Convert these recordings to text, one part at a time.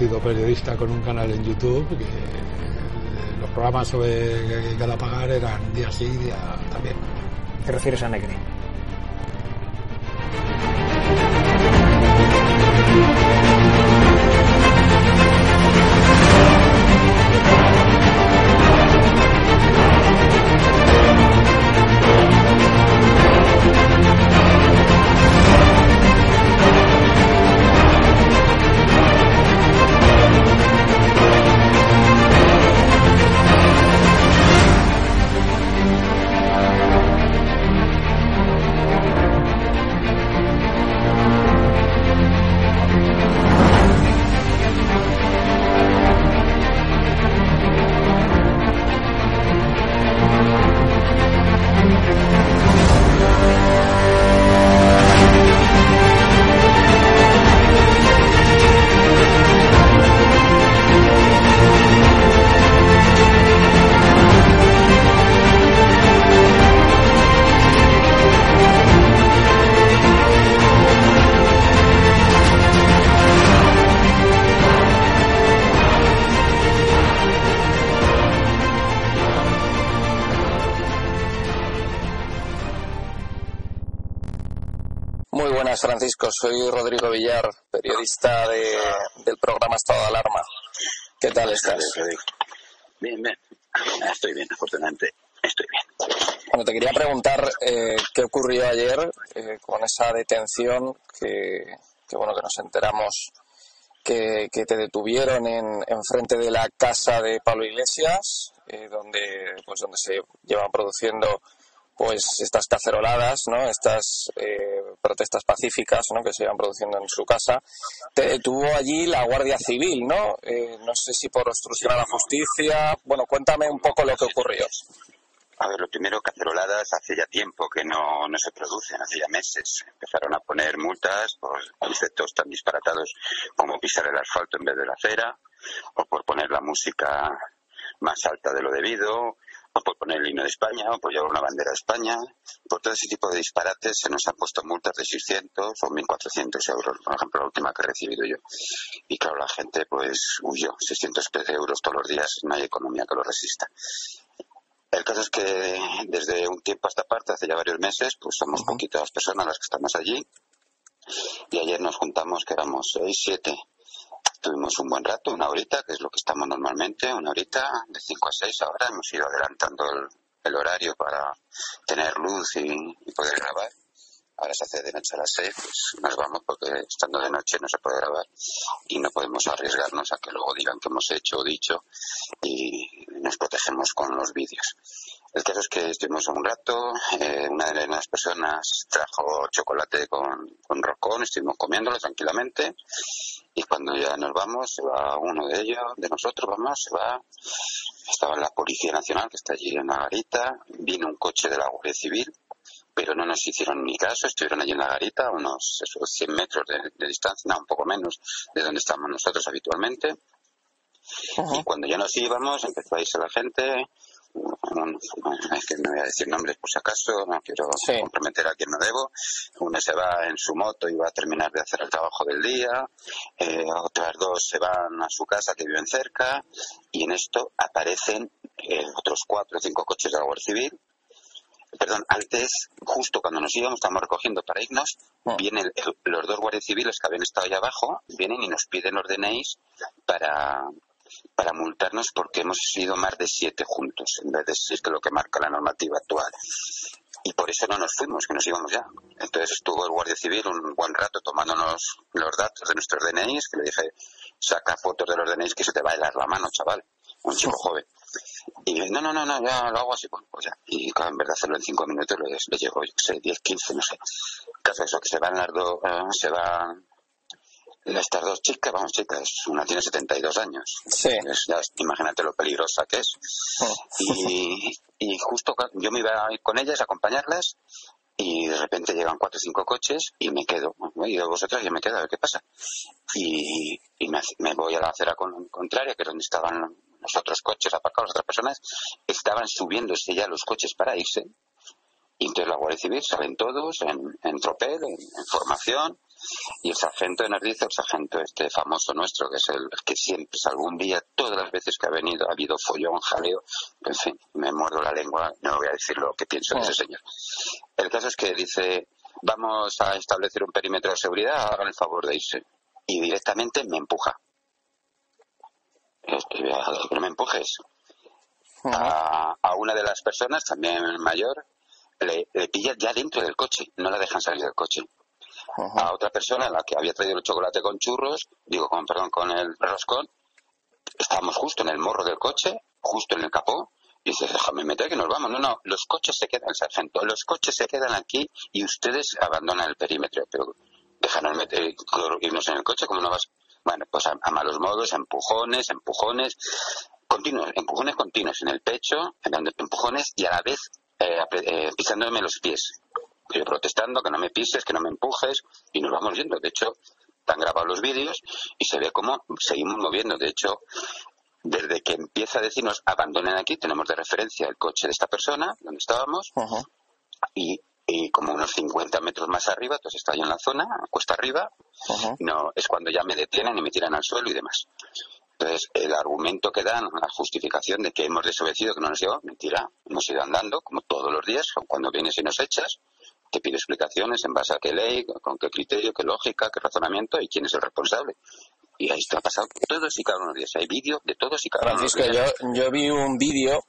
conocido periodista con un canal en YouTube que los programas sobre Galapagar eran día sí, día también. ¿Te refieres a Negri? Soy Rodrigo Villar, periodista de, del programa Estado de Alarma. ¿Qué tal estás? Bien, bien. Estoy bien, afortunadamente. Estoy bien. Bueno, te quería preguntar eh, qué ocurrió ayer eh, con esa detención que, que, bueno, que nos enteramos que, que te detuvieron en, en frente de la casa de Pablo Iglesias, eh, donde, pues, donde se llevan produciendo pues estas caceroladas, ¿no? Estas eh, protestas pacíficas, ¿no? Que se iban produciendo en su casa. Te detuvo allí la Guardia Civil, ¿no? Eh, no sé si por obstrucción a la justicia. Bueno, cuéntame un poco lo que ocurrió. A ver, lo primero, caceroladas hace ya tiempo que no, no se producen, hace ya meses. Empezaron a poner multas por conceptos tan disparatados como pisar el asfalto en vez de la acera, o por poner la música más alta de lo debido, o por poner el himno de España, o por llevar una bandera de España. Por todo ese tipo de disparates se nos han puesto multas de 600 o 1.400 euros, por ejemplo, la última que he recibido yo. Y claro, la gente pues huyó. 600 euros todos los días, no hay economía que lo resista. El caso es que desde un tiempo a esta parte, hace ya varios meses, pues somos poquitas personas las que estamos allí. Y ayer nos juntamos, que éramos seis, siete. Tuvimos un buen rato, una horita, que es lo que estamos normalmente, una horita, de 5 a 6 ahora. Hemos ido adelantando el, horario para tener luz y, y, poder grabar. Ahora se hace de noche a las 6, pues nos vamos porque estando de noche no se puede grabar y no podemos arriesgarnos a que luego digan que hemos hecho o dicho y nos protegemos con los vídeos. El caso es que estuvimos un rato, eh, una de las personas trajo chocolate con, con rocón, estuvimos comiéndolo tranquilamente y cuando ya nos vamos, se va uno de ellos, de nosotros, vamos, se va, estaba la Policía Nacional que está allí en la garita, vino un coche de la Guardia Civil, pero no nos hicieron ni caso, estuvieron allí en la garita, a unos esos 100 metros de, de distancia, no, un poco menos de donde estamos nosotros habitualmente. -huh. Y cuando ya nos íbamos, empezó a irse la gente, es que no voy a decir nombres por si acaso, no quiero sí. comprometer a quien no debo. Uno se va en su moto y va a terminar de hacer el trabajo del día, eh, otras dos se van a su casa que viven cerca y en esto aparecen eh, otros cuatro o cinco coches de la Guardia Civil perdón, antes, justo cuando nos íbamos, estamos recogiendo para irnos, Ah. vienen el- los dos guardias civiles que habían estado allá abajo, vienen y nos piden los DNIs para, para multarnos porque hemos sido más de siete juntos, en vez de seis, que es lo que marca la normativa actual. Y por eso no nos fuimos, que nos íbamos ya. Entonces estuvo el guardia civil un buen rato tomándonos los datos de nuestros DNIs, que le dije, saca fotos de los DNIs que se te va a helar la mano, chaval. Un chico joven. Y no, no, no, no, ya lo hago así, bueno, pues ya. Y claro, en verdad hacerlo en cinco minutos le, le llegó, yo sé, 10, 15, no sé. Caso eso, que se van las dos, eh, se van estas dos chicas, vamos chicas, una tiene 72 años. Sí. Es- ya, imagínate lo peligrosa que es. Y, y justo yo me iba a ir con ellas, a acompañarlas, y de repente llegan cuatro o cinco coches y me quedo. Y yo vosotros yo me quedo a ver qué pasa. Y, y me, voy a la acera con- contraria, que es donde estaban los otros coches aparcados, las otras personas. Estaban subiéndose ya los coches para irse. Y entonces la Guardia Civil salen todos en, en tropel, en, en formación. Y el sargento nos dice, el sargento este famoso nuestro, que es el que siempre, un día, todas las veces que ha venido, ha habido follón, jaleo, en fin, me muerdo la lengua, no voy a decir lo que pienso de ese señor. El caso es que dice, vamos a establecer un perímetro de seguridad, hagan el favor de irse. Y directamente me empuja. Este, No me empujes. A, a una de las personas, también mayor, le, le pilla ya dentro del coche, no la dejan salir del coche a otra persona, la que había traído el chocolate con churros, digo, con, perdón, con el roscón, estábamos justo en el morro del coche, justo en el capó, y dice, déjame meter que nos vamos. No, no, los coches se quedan, sargento, los coches se quedan aquí y ustedes abandonan el perímetro, pero déjanos meter, irnos en el coche, como no vas? Bueno, pues a, a malos modos, empujones, empujones, continuos, empujones continuos en el pecho, dando empujones y a la vez eh, eh, pisándome los pies. Yo protestando que no me pises, que no me empujes y nos vamos yendo. De hecho, están grabados los vídeos y se ve cómo seguimos moviendo. De hecho, desde que empieza a decirnos abandonen aquí, tenemos de referencia el coche de esta persona, donde estábamos, y, y como unos 50 metros más arriba, entonces está yo en la zona, cuesta arriba, no es cuando ya me detienen y me tiran al suelo y demás. Entonces, el argumento que dan, la justificación de que hemos desobedecido, que no nos llevó, mentira. Hemos ido andando, como todos los días, cuando vienes y nos echas, te pido explicaciones en base a qué ley, con qué criterio, qué lógica, qué razonamiento y quién es el responsable. Y ahí está pasado todos y cada uno de los días. Hay vídeo de todos y cada uno de Francisco, los días. yo, yo vi un vídeo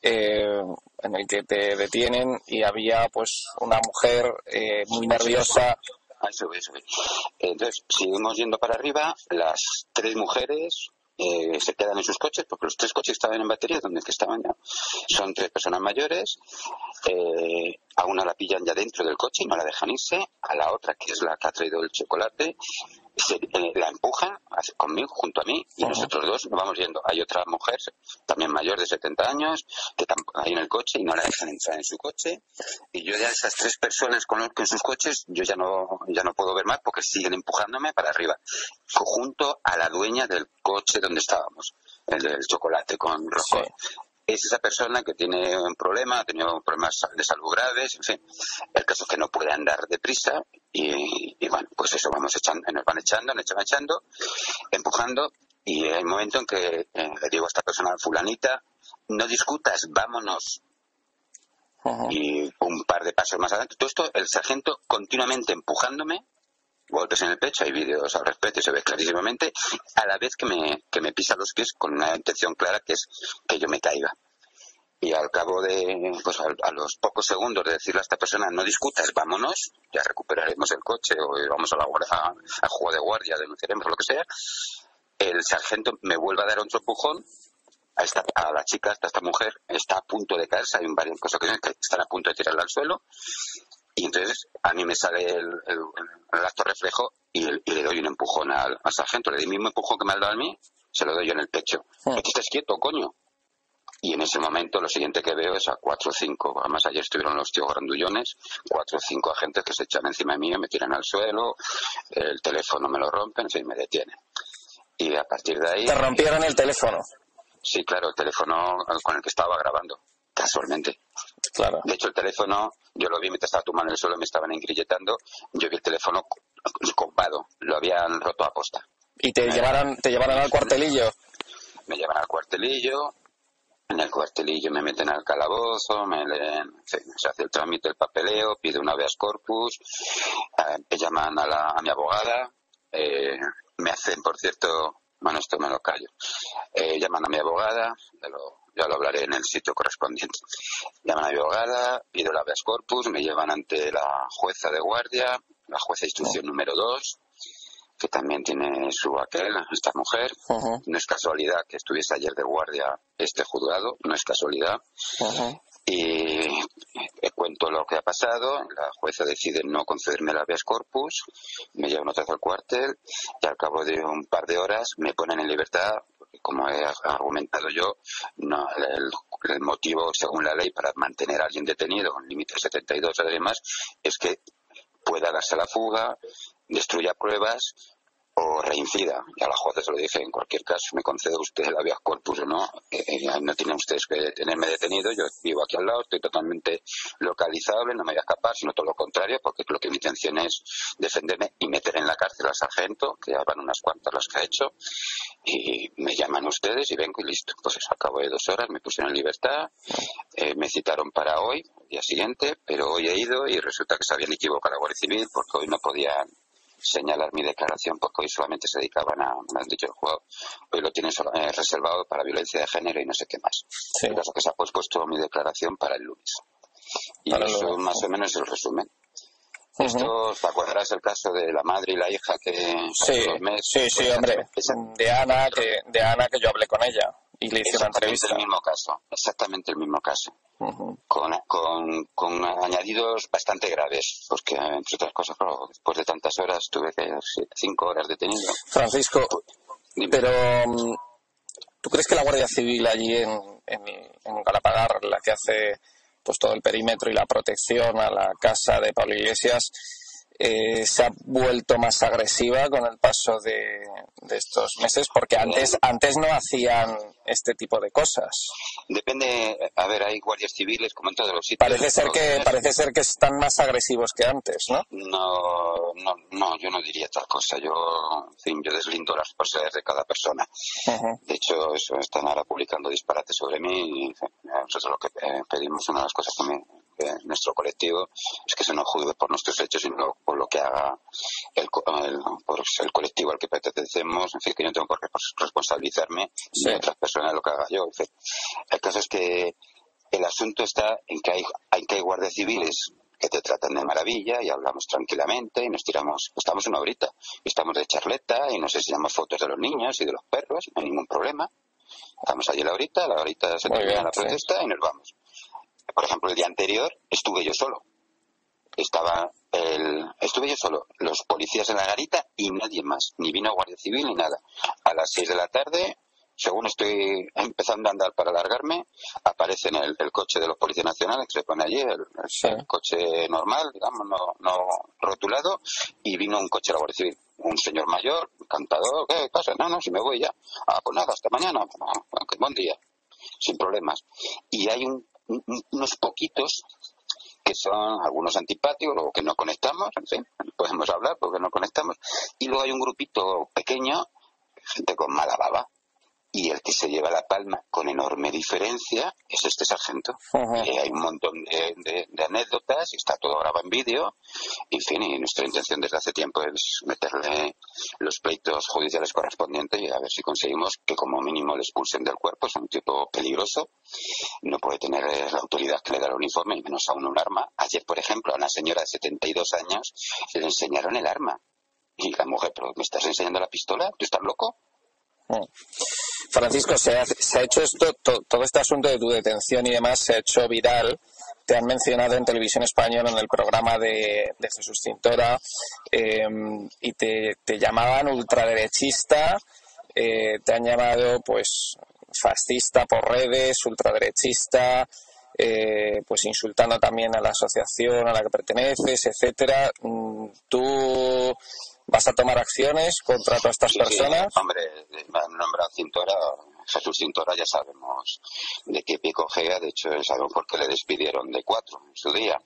eh, en el que te detienen y había pues una mujer eh, muy nerviosa. Ah, eso, eso. Entonces, seguimos yendo para arriba. Las tres mujeres eh, se quedan en sus coches, porque los tres coches estaban en batería, donde es que estaban ya. Son tres personas mayores. Eh, a una la pillan ya dentro del coche y no la dejan irse. A la otra, que es la que ha traído el chocolate, se- eh, la empujan conmigo, junto a mí, y nosotros dos nos vamos yendo. Hay otra mujer, también mayor de 70 años, que hay en el coche y no la dejan entrar en su coche. Y yo ya esas tres personas con los que en sus coches, yo ya no, ya no puedo ver más porque siguen empujándome para arriba. Junto a la dueña del coche donde estábamos, el del chocolate con rojo. Es esa persona que tiene un problema, ha tenido problemas de salud graves, en fin. El caso es que no puede andar deprisa y, y bueno, pues eso, vamos echando, nos van echando, nos echan echando, empujando y hay un momento en que eh, le digo a esta persona, fulanita, no discutas, vámonos, y un par de pasos más adelante. Todo esto, el sargento continuamente empujándome, golpes en el pecho, hay vídeos al respecto y se ve clarísimamente, a la vez que me, que me pisa los pies con una intención clara que es que yo me caiga. Y al cabo de, pues a, los pocos segundos de decirle a esta persona, no discutas, vámonos, ya recuperaremos el coche o vamos a la a, a juego de guardia, denunciaremos lo que sea, el sargento me vuelve a dar otro empujón a, esta, a la chica, a esta mujer, está a punto de caerse, hay varias cosas que están a punto de tirarla al suelo, y entonces a mí me sale el, el, el acto reflejo y, y le doy un empujón al, al sargento, le doy el mismo empujón que me ha dado a mí, se lo doy yo en el pecho. Hmm. Aquí estés quieto, coño. Y en ese momento lo siguiente que veo es a cuatro o cinco, además ayer estuvieron los tíos grandullones, cuatro o cinco agentes que se echan encima de mí, me tiran al suelo, el teléfono me lo rompen, en fin, me detienen. Y a partir de ahí... Te rompieron el teléfono. Sí, claro, el teléfono con el que estaba grabando, casualmente. Claro. De hecho, el teléfono, yo lo vi mientras estaba tumbado en el suelo, me estaban engrilletando, yo vi el teléfono copado, lo habían roto a posta. Y te llevaron, te llevaron al cuartelillo. Me llevan al cuartelillo, en el cuartelillo me meten al calabozo, me se hace el trámite, el papeleo, pide un habeas corpus, eh, llaman a, la, a mi abogada, eh, me hacen, por cierto, bueno, esto me lo callo, eh, llaman a mi abogada, ya lo, ya lo hablaré en el sitio correspondiente. Llaman a mi abogada, pido el habeas corpus, me llevan ante la jueza de guardia, la jueza de instrucción número 2, que también tiene su aquel, esta mujer. No es casualidad que estuviese ayer de guardia este juzgado, no es casualidad. Y cuento lo que ha pasado, la jueza decide no concederme el habeas corpus, me llevan otra vez al cuartel y al cabo de un par de horas me ponen en libertad como he argumentado yo, no, el, motivo, según la ley, para mantener a alguien detenido, un límite de 72 además, es que pueda darse la fuga, destruya pruebas o reincida. Y a la jueza se lo dije, en cualquier caso, me concede usted el habeas corpus o no, eh, eh, no tienen ustedes que tenerme detenido, yo vivo aquí al lado, estoy totalmente localizable, no me voy a escapar, sino todo lo contrario, porque lo que mi intención es defenderme y meter en la cárcel al sargento, que ya van unas cuantas las que ha hecho, y me llaman ustedes y vengo y listo. Pues eso, al cabo de dos horas me pusieron en libertad, eh, me citaron para hoy, día siguiente, pero hoy he ido y resulta que se habían equivocado la Guardia Civil porque hoy no podían señalar mi declaración porque hoy solamente se dedicaban a, me han dicho el juego, hoy lo tienen eh, reservado para violencia de género y no sé qué más. Sí. El caso que se ha pospuesto mi declaración para el lunes. Y eso más o menos es el resumen. Esto, ¿te acuerdas el caso de la madre y la hija que sí, sí, sí, hombre, de Ana, que, de Ana que yo hablé con ella y le entrevista. el mismo caso, exactamente el mismo caso, con, con, con, añadidos bastante graves, porque entre otras cosas, después de tantas horas tuve que cinco horas detenido. Francisco, pero mm, ¿tú crees que la Guardia Civil allí en, en, en Galapagar, la que hace pues todo el perímetro y la protección a la casa de Pablo Iglesias eh, se ha vuelto más agresiva con el paso de, estos meses porque antes antes no hacían este tipo de cosas. Depende a ver hay guardias civiles como en todos los sitios parece ser que parece ser que están más agresivos que antes no no no no yo no diría tal cosa yo en fin, yo deslindo las responsabilidades de cada persona. De hecho eso están ahora publicando disparates sobre mí y nosotros lo que eh, pedimos una de las cosas también nuestro colectivo es que se nos juzgue por nuestros hechos, sino por lo que haga el, por el colectivo al que pertenecemos. En fin, que yo no tengo por qué responsabilizarme de otras personas de lo que haga yo. el caso es que el asunto está en que hay, hay que hay guardias civiles que te tratan de maravilla y hablamos tranquilamente y nos tiramos, estamos una horita, estamos de charleta y nos enseñamos fotos de los niños y de los perros, no hay ningún problema. Estamos allí la horita, la horita se termina la protesta y nos vamos por ejemplo, el día anterior estuve yo solo. Estaba el, estuve yo solo, los policías en la garita y nadie más, ni vino Guardia Civil ni nada. A las seis de la tarde, según estoy empezando a andar para alargarme, aparece en el, coche de los policías nacionales que se pone allí, el, coche normal, digamos, no, no rotulado, y vino un coche de la Guardia Civil. Un señor mayor, encantador, ¿qué pasa? No, no, si me voy ya. Ah, pues nada, hasta mañana. buen día, sin problemas. Y hay un unos poquitos que son algunos antipáticos, luego que no conectamos, fin, podemos hablar porque no conectamos, y luego hay un grupito pequeño, gente con mala baba, y el que se lleva la palma con enorme diferencia es este sargento. y hay un montón de, anécdotas y está todo grabado en vídeo. En fin, y nuestra intención desde hace tiempo es meterle los pleitos judiciales correspondientes y a ver si conseguimos que como mínimo le expulsen del cuerpo. Es un tipo peligroso. No puede tener la autoridad que le da el uniforme y menos aún un arma. Ayer, por ejemplo, a una señora de 72 años le enseñaron el arma. Y la mujer, pero ¿me estás enseñando la pistola? ¿Tú estás loco? Francisco, se ha, hecho esto, todo este asunto de tu detención y demás se ha hecho viral. Te han mencionado en televisión española en el programa de, Jesús Cintora em, y te, llamaban ultraderechista, eh, te han llamado pues fascista por redes, ultraderechista, eh, pues insultando también a la asociación a la que perteneces, etcétera. Mm, ¿Tú ¿Vas a tomar acciones contra todas estas personas? hombre, me han nombrado Cintora, Jesús Cintora, ya sabemos de qué pico gea, de hecho sabemos por qué le despidieron de cuatro en su día.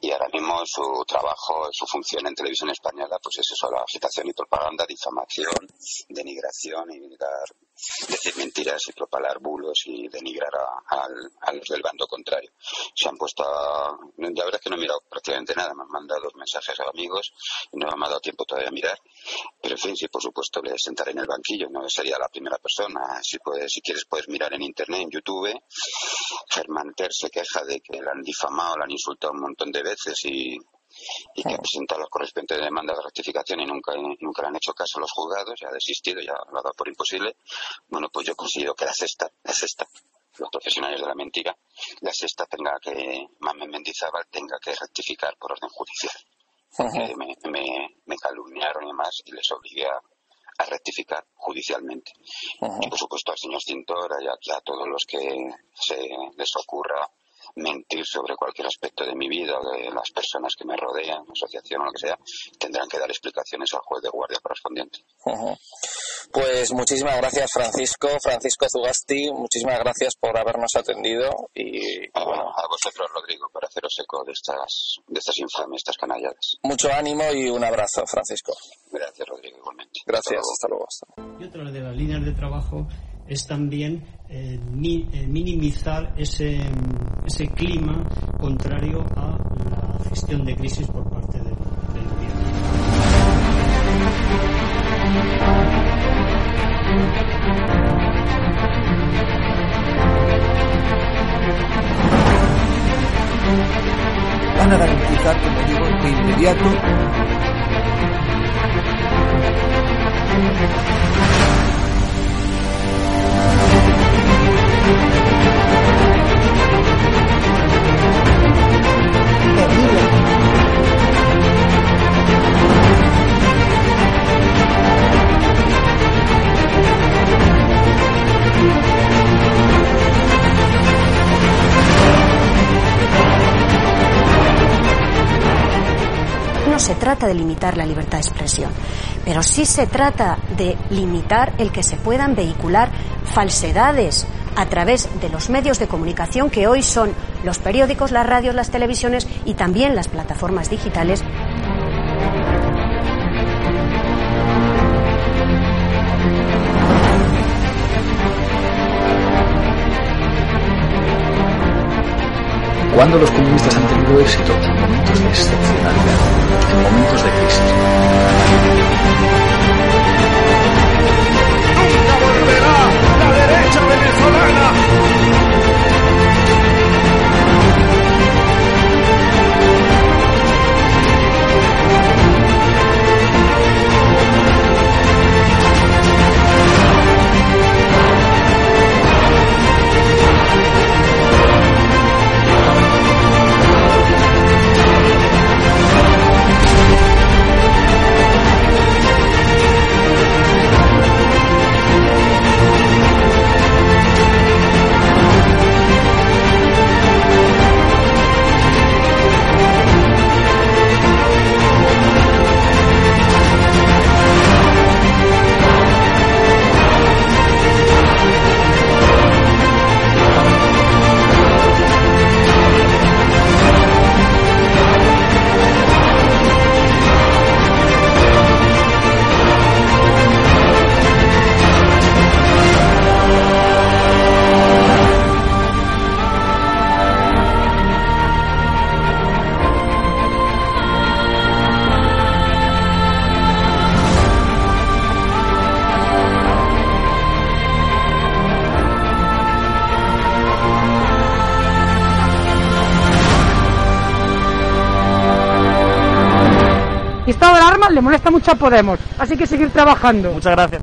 Y ahora mismo su trabajo, su función en televisión española, pues es eso, la agitación y propaganda, difamación, denigración y dar decir mentiras y propalar bulos y denigrar a, los del bando contrario. Se han puesto a... La verdad es que no he mirado prácticamente nada, me han mandado mensajes a amigos y no me ha dado tiempo todavía a mirar. Pero en fin, sí, por supuesto, le sentaré en el banquillo, no sería la primera persona. Si, puedes, si quieres puedes mirar en internet, en YouTube. Germán Ter se queja de que le han difamado, le han insultado un montón de veces y y que ha presentado las correspondientes demandas de rectificación y nunca, nunca le han hecho caso a los juzgados, ya ha desistido, ya lo ha dado por imposible. Bueno, pues yo considero que la sexta, la sexta, los profesionales de la mentira, la sexta tenga que, Mamen Mendizábal tenga que rectificar por orden judicial. Me, me, me, calumniaron y más y les obligué a, rectificar judicialmente. Y por supuesto al señor Cintora y a, a todos los que se les ocurra mentir sobre cualquier aspecto de mi vida o de las personas que me rodean, asociación o lo que sea, tendrán que dar explicaciones al juez de guardia correspondiente. Pues muchísimas gracias Francisco, Francisco Zugasti, muchísimas gracias por habernos atendido y a, a vosotros Rodrigo por haceros eco de estas, de estas infames, estas canalladas. Mucho ánimo y un abrazo Francisco. Gracias Rodrigo, igualmente. Gracias, hasta luego. Y otra de las líneas de trabajo es también eh, eh, minimizar ese, ese clima contrario a la gestión de crisis por parte del, del. Van a garantizar, como digo, de inmediato no se trata de limitar la libertad de expresión, pero sí se trata de limitar el que se puedan vehicular falsedades a través de los medios de comunicación que hoy son los periódicos, las radios, las televisiones y también las plataformas digitales. Cuando los comunistas han tenido éxito en momentos de excepcionalidad, en momentos de crisis. ¡Nunca volverá la derecha venezolana! Le molesta mucho a Podemos, así que seguir trabajando. Muchas gracias.